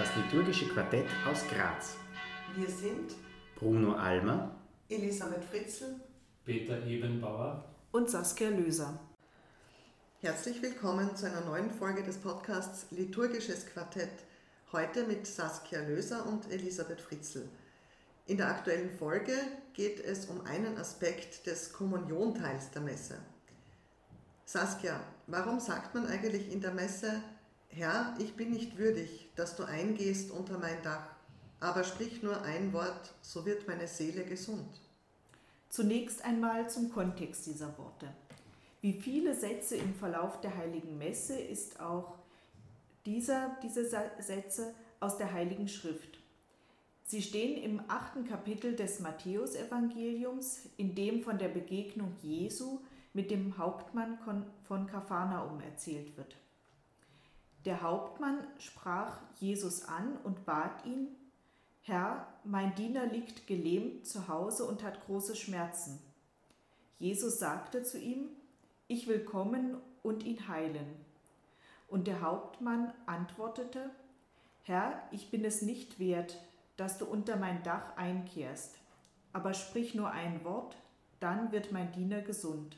das liturgische Quartett aus Graz. Wir sind Bruno Almer, Elisabeth Fritzl, Peter Ebenbauer und Saskia Löser. Herzlich willkommen zu einer neuen Folge des Podcasts Liturgisches Quartett. Heute mit Saskia Löser und Elisabeth Fritzl. In der aktuellen Folge geht es um einen Aspekt des Kommunionteils der Messe. Saskia, warum sagt man eigentlich in der Messe, Herr, ich bin nicht würdig, dass du eingehst unter mein Dach, aber sprich nur ein Wort, so wird meine Seele gesund? Zunächst einmal zum Kontext dieser Worte. Wie viele Sätze im Verlauf der Heiligen Messe ist auch dieser, diese Sätze aus der Heiligen Schrift. Sie stehen im achten Kapitel des Matthäusevangeliums, in dem von der Begegnung Jesu mit dem Hauptmann von Kapharnaum erzählt wird. Der Hauptmann sprach Jesus an und bat ihn, Herr, mein Diener liegt gelähmt zu Hause und hat große Schmerzen. Jesus sagte zu ihm, ich will kommen und ihn heilen. Und der Hauptmann antwortete, Herr, ich bin es nicht wert, dass du unter mein Dach einkehrst, aber sprich nur ein Wort, dann wird mein Diener gesund.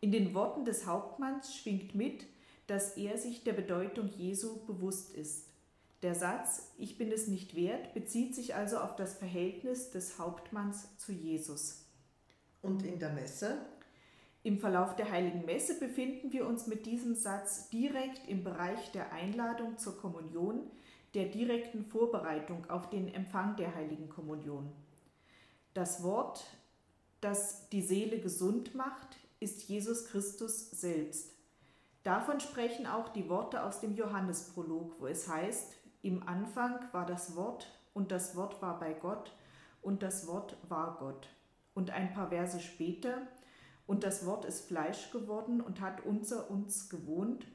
In den Worten des Hauptmanns schwingt mit, dass er sich der Bedeutung Jesu bewusst ist. Der Satz Ich bin es nicht wert bezieht sich also auf das Verhältnis des Hauptmanns zu Jesus. Und in der Messe? Im Verlauf der heiligen Messe befinden wir uns mit diesem Satz direkt im Bereich der Einladung zur Kommunion, der direkten Vorbereitung auf den Empfang der heiligen Kommunion. Das Wort, das die Seele gesund macht, ist Jesus Christus selbst. Davon sprechen auch die Worte aus dem Johannesprolog, wo es heißt, im Anfang war das Wort und das Wort war bei Gott und das Wort war Gott. Und ein paar Verse später, und das Wort ist Fleisch geworden und hat unter uns gewohnt,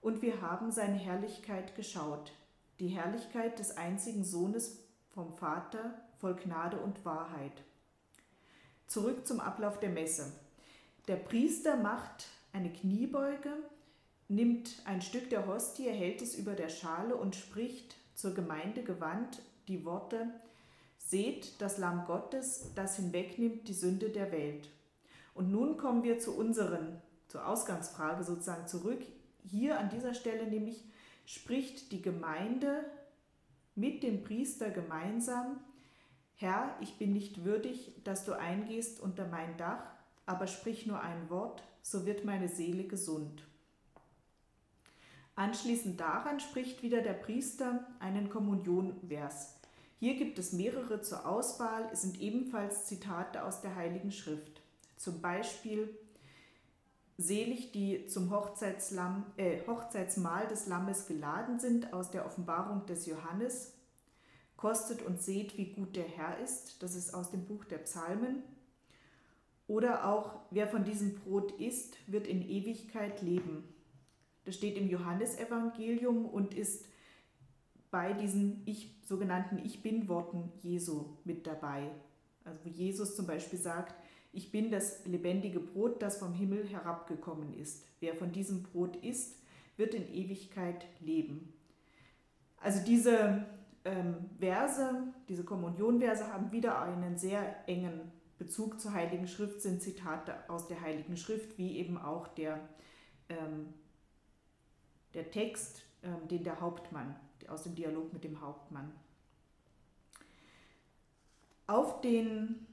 und wir haben seine Herrlichkeit geschaut, die Herrlichkeit des einzigen Sohnes vom Vater, voll Gnade und Wahrheit. Zurück zum Ablauf der Messe. Der Priester macht eine Kniebeuge, nimmt ein Stück der Hostie, hält es über der Schale und spricht zur Gemeinde gewandt die Worte, Seht das Lamm Gottes, das hinwegnimmt die Sünde der Welt. Und nun kommen wir zu unseren, zur Ausgangsfrage sozusagen zurück. Hier an dieser Stelle nämlich spricht die Gemeinde mit dem Priester gemeinsam, Herr, ich bin nicht würdig, dass du eingehst unter mein Dach, aber sprich nur ein Wort, so wird meine Seele gesund. Anschließend daran spricht wieder der Priester einen Kommunionvers. Hier gibt es mehrere zur Auswahl, es sind ebenfalls Zitate aus der Heiligen Schrift. Zum Beispiel Selig, die zum Hochzeitslamm, äh, Hochzeitsmahl des Lammes geladen sind, aus der Offenbarung des Johannes. Kostet und seht, wie gut der Herr ist, das ist aus dem Buch der Psalmen. Oder auch, wer von diesem Brot isst, wird in Ewigkeit leben. Das steht im Johannesevangelium und ist bei diesen ich, sogenannten Ich bin-Worten Jesu mit dabei. Also wo Jesus zum Beispiel sagt, ich bin das lebendige Brot, das vom Himmel herabgekommen ist. Wer von diesem Brot isst, wird in Ewigkeit leben. Also diese ähm, Verse, diese Kommunionverse haben wieder einen sehr engen Bezug zur Heiligen Schrift sind Zitate aus der Heiligen Schrift, wie eben auch der, ähm, der Text, ähm, den der Hauptmann, aus dem Dialog mit dem Hauptmann. Auf den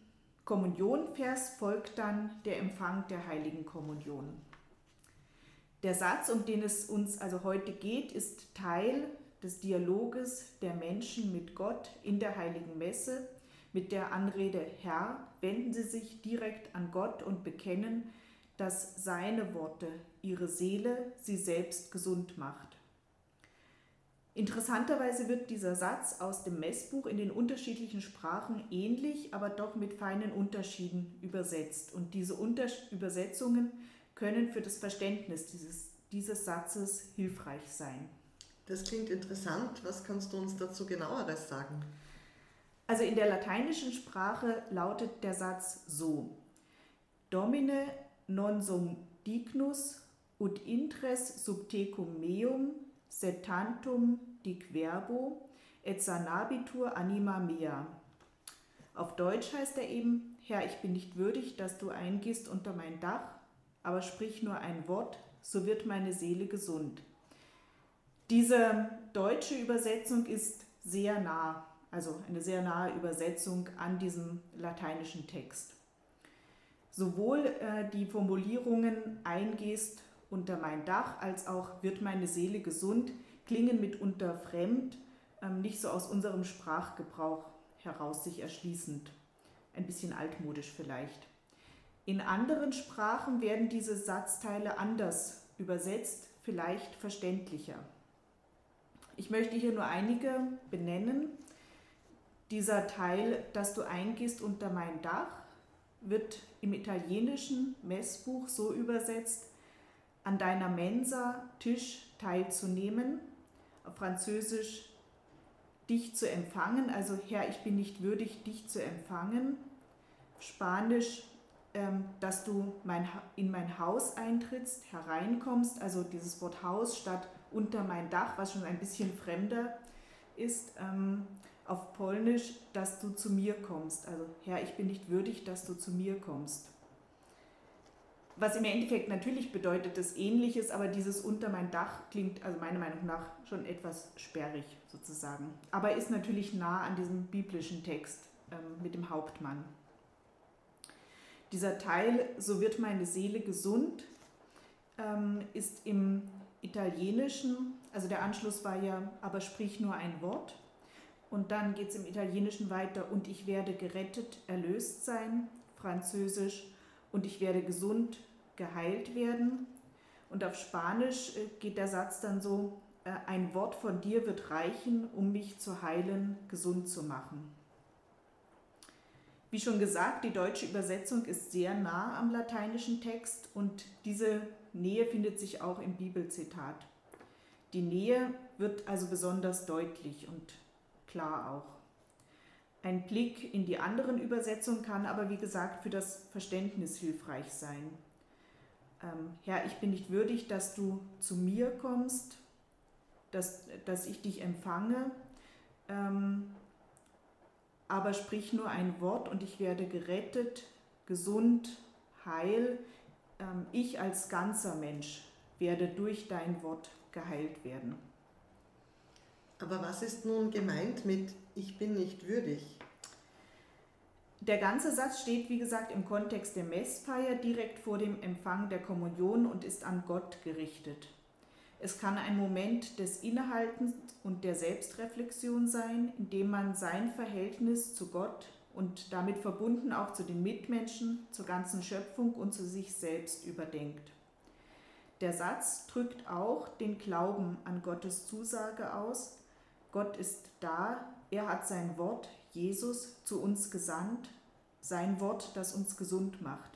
Kommunionvers folgt dann der Empfang der Heiligen Kommunion. Der Satz, um den es uns also heute geht, ist Teil des Dialoges der Menschen mit Gott in der Heiligen Messe mit der Anrede Herr wenden sie sich direkt an Gott und bekennen, dass seine Worte ihre Seele, sie selbst gesund macht. Interessanterweise wird dieser Satz aus dem Messbuch in den unterschiedlichen Sprachen ähnlich, aber doch mit feinen Unterschieden übersetzt. Und diese Unters Übersetzungen können für das Verständnis dieses, dieses Satzes hilfreich sein. Das klingt interessant. Was kannst du uns dazu genaueres sagen? Also in der lateinischen Sprache lautet der Satz so: Domine non sum dignus ut intres sub tecum meum setantum dic verbo, et sanabitur anima mea. Auf Deutsch heißt er eben, Herr, ich bin nicht würdig, dass du eingehst unter mein Dach, aber sprich nur ein Wort, so wird meine Seele gesund. Diese deutsche Übersetzung ist sehr nah, also eine sehr nahe Übersetzung an diesem lateinischen Text. Sowohl äh, die Formulierungen eingehst unter mein Dach als auch wird meine Seele gesund klingen mitunter fremd, ähm, nicht so aus unserem Sprachgebrauch heraus sich erschließend, ein bisschen altmodisch vielleicht. In anderen Sprachen werden diese Satzteile anders übersetzt, vielleicht verständlicher. Ich möchte hier nur einige benennen. Dieser Teil, dass du eingehst unter mein Dach, wird im italienischen Messbuch so übersetzt, an deiner Mensa Tisch teilzunehmen, auf Französisch dich zu empfangen, also Herr, ich bin nicht würdig, dich zu empfangen. Spanisch, ähm, dass du in mein Haus eintrittst, hereinkommst, also dieses Wort Haus statt unter mein Dach, was schon ein bisschen fremder ist. Auf Polnisch, dass du zu mir kommst. Also Herr, ich bin nicht würdig, dass du zu mir kommst. Was im Endeffekt natürlich bedeutet das Ähnliches, aber dieses unter mein Dach klingt also meiner Meinung nach schon etwas sperrig sozusagen. Aber ist natürlich nah an diesem biblischen Text ähm, mit dem Hauptmann. Dieser Teil, so wird meine Seele gesund, ähm, ist im Italienischen, also der Anschluss war ja, aber sprich nur ein Wort. Und dann geht es im Italienischen weiter und ich werde gerettet, erlöst sein, Französisch und ich werde gesund, geheilt werden. Und auf Spanisch äh, geht der Satz dann so, äh, ein Wort von dir wird reichen, um mich zu heilen, gesund zu machen. Wie schon gesagt, die deutsche Übersetzung ist sehr nah am lateinischen Text und diese Nähe findet sich auch im Bibelzitat. Die Nähe wird also besonders deutlich und klar auch. Ein Blick in die anderen Übersetzungen kann aber, wie gesagt, für das Verständnis hilfreich sein. Ähm, Herr, ich bin nicht würdig, dass du zu mir kommst, dass, dass ich dich empfange, ähm, aber sprich nur ein Wort und ich werde gerettet, gesund, heil. Ähm, ich als ganzer Mensch werde durch dein Wort geheilt werden. Aber was ist nun gemeint mit ich bin nicht würdig? Der ganze Satz steht, wie gesagt, im Kontext der Messfeier direkt vor dem Empfang der Kommunion und ist an Gott gerichtet. Es kann ein Moment des Innehaltens und der Selbstreflexion sein, in dem man sein Verhältnis zu Gott und damit verbunden auch zu den Mitmenschen, zur ganzen Schöpfung und zu sich selbst überdenkt. Der Satz drückt auch den Glauben an Gottes Zusage aus, Gott ist da, er hat sein Wort, Jesus, zu uns gesandt, sein Wort, das uns gesund macht.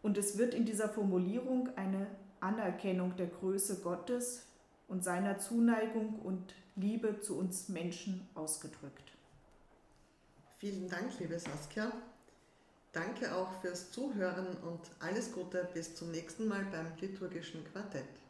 Und es wird in dieser Formulierung eine Anerkennung der Größe Gottes und seiner Zuneigung und Liebe zu uns Menschen ausgedrückt. Vielen Dank, liebe Saskia. Danke auch fürs Zuhören und alles Gute bis zum nächsten Mal beim liturgischen Quartett.